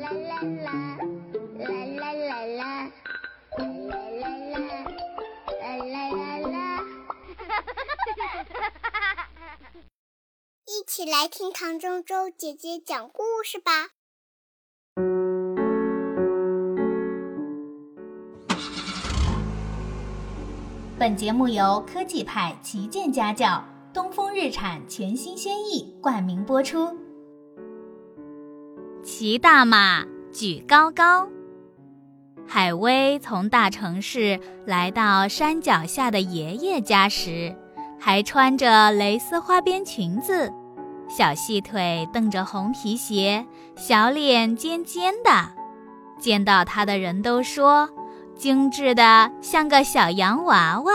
啦啦啦，啦啦啦啦，啦啦啦啦，啦啦啦。一起来听唐周周姐姐讲故事吧。本节目由科技派旗舰家教东风日产全新轩逸冠名播出。骑大马，举高高。海威从大城市来到山脚下的爷爷家时，还穿着蕾丝花边裙子，小细腿蹬着红皮鞋，小脸尖尖的。见到他的人都说，精致的像个小洋娃娃。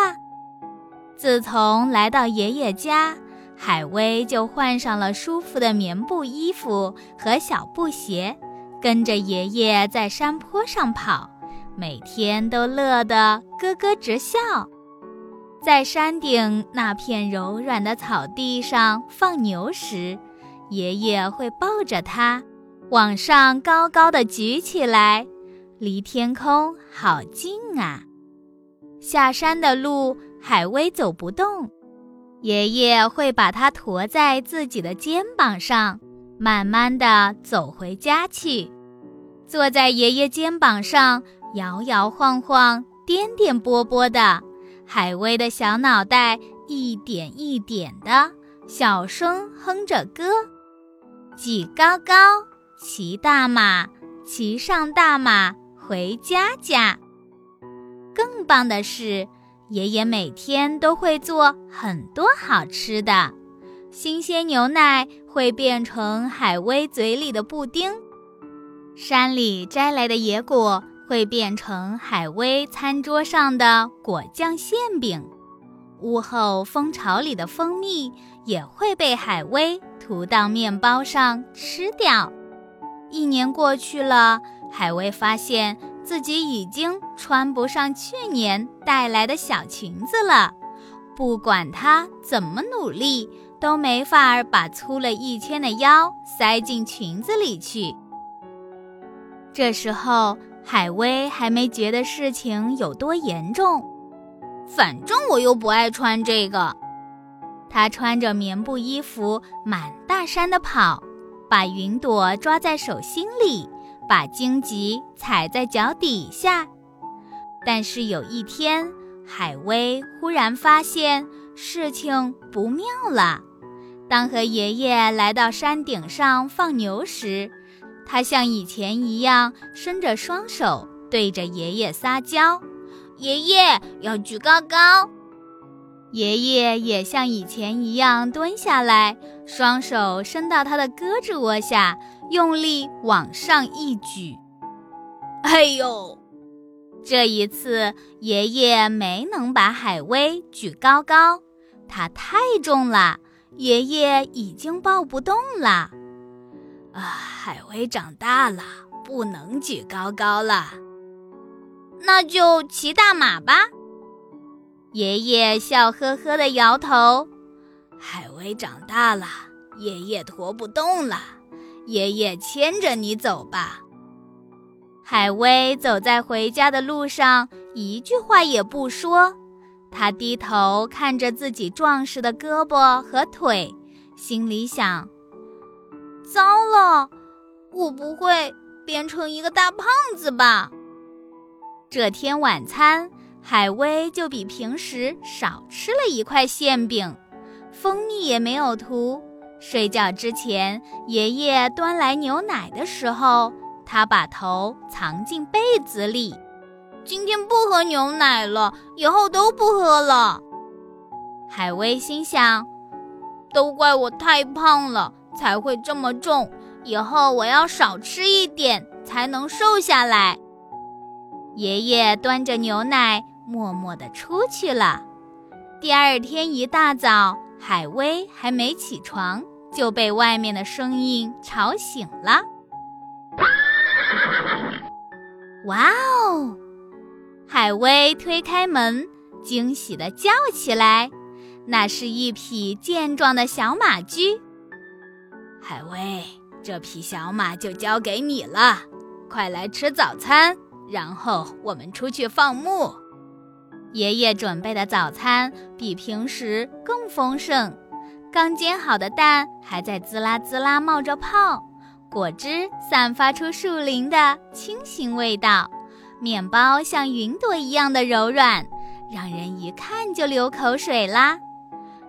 自从来到爷爷家，海威就换上了舒服的棉布衣服和小布鞋，跟着爷爷在山坡上跑，每天都乐得咯咯直笑。在山顶那片柔软的草地上放牛时，爷爷会抱着它，往上高高的举起来，离天空好近啊！下山的路，海威走不动。爷爷会把它驮在自己的肩膀上，慢慢地走回家去。坐在爷爷肩膀上，摇摇晃晃、颠颠簸簸的，海威的小脑袋一点一点的小声哼着歌：举高高，骑大马，骑上大马回家家。更棒的是。爷爷每天都会做很多好吃的，新鲜牛奶会变成海威嘴里的布丁，山里摘来的野果会变成海威餐桌上的果酱馅饼，屋后蜂巢里的蜂蜜也会被海威涂到面包上吃掉。一年过去了，海威发现。自己已经穿不上去年带来的小裙子了，不管他怎么努力，都没法把粗了一圈的腰塞进裙子里去。这时候，海威还没觉得事情有多严重，反正我又不爱穿这个。他穿着棉布衣服满大山的跑，把云朵抓在手心里。把荆棘踩在脚底下，但是有一天，海威忽然发现事情不妙了。当和爷爷来到山顶上放牛时，他像以前一样伸着双手对着爷爷撒娇：“爷爷要举高高。”爷爷也像以前一样蹲下来，双手伸到他的胳肢窝下。用力往上一举，哎呦！这一次爷爷没能把海威举高高，他太重了，爷爷已经抱不动了。啊，海威长大了，不能举高高了，那就骑大马吧。爷爷笑呵呵地摇头。海威长大了，爷爷驮不动了。爷爷牵着你走吧。海威走在回家的路上，一句话也不说。他低头看着自己壮实的胳膊和腿，心里想：糟了，我不会变成一个大胖子吧？这天晚餐，海威就比平时少吃了一块馅饼，蜂蜜也没有涂。睡觉之前，爷爷端来牛奶的时候，他把头藏进被子里。今天不喝牛奶了，以后都不喝了。海威心想：都怪我太胖了，才会这么重。以后我要少吃一点，才能瘦下来。爷爷端着牛奶，默默地出去了。第二天一大早，海威还没起床。就被外面的声音吵醒了。哇哦！海威推开门，惊喜地叫起来：“那是一匹健壮的小马驹。”海威，这匹小马就交给你了，快来吃早餐，然后我们出去放牧。”爷爷准备的早餐比平时更丰盛，刚煎好的蛋还在滋啦滋啦冒着泡，果汁散发出树林的清新味道，面包像云朵一样的柔软，让人一看就流口水啦。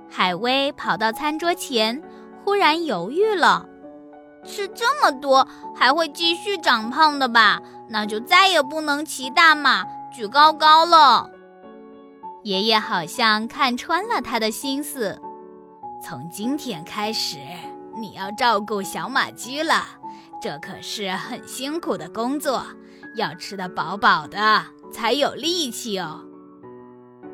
海威跑到餐桌前，忽然犹豫了：吃这么多还会继续长胖的吧？那就再也不能骑大马举高高了。爷爷好像看穿了他的心思，从今天开始，你要照顾小马驹了，这可是很辛苦的工作，要吃得饱饱的才有力气哦。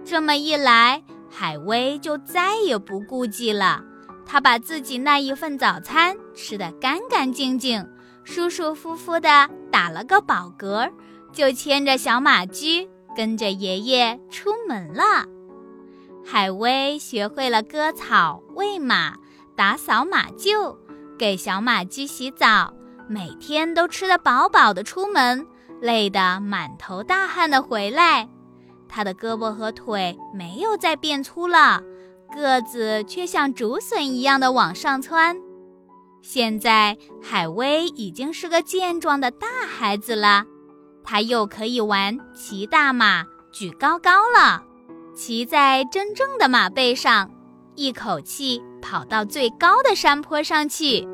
这么一来，海威就再也不顾忌了，他把自己那一份早餐吃得干干净净，舒舒服服地打了个饱嗝，就牵着小马驹。跟着爷爷出门了，海威学会了割草、喂马、打扫马厩，给小马驹洗澡，每天都吃得饱饱的出门，累得满头大汗的回来。他的胳膊和腿没有再变粗了，个子却像竹笋一样的往上窜。现在，海威已经是个健壮的大孩子了。他又可以玩骑大马、举高高了，骑在真正的马背上，一口气跑到最高的山坡上去。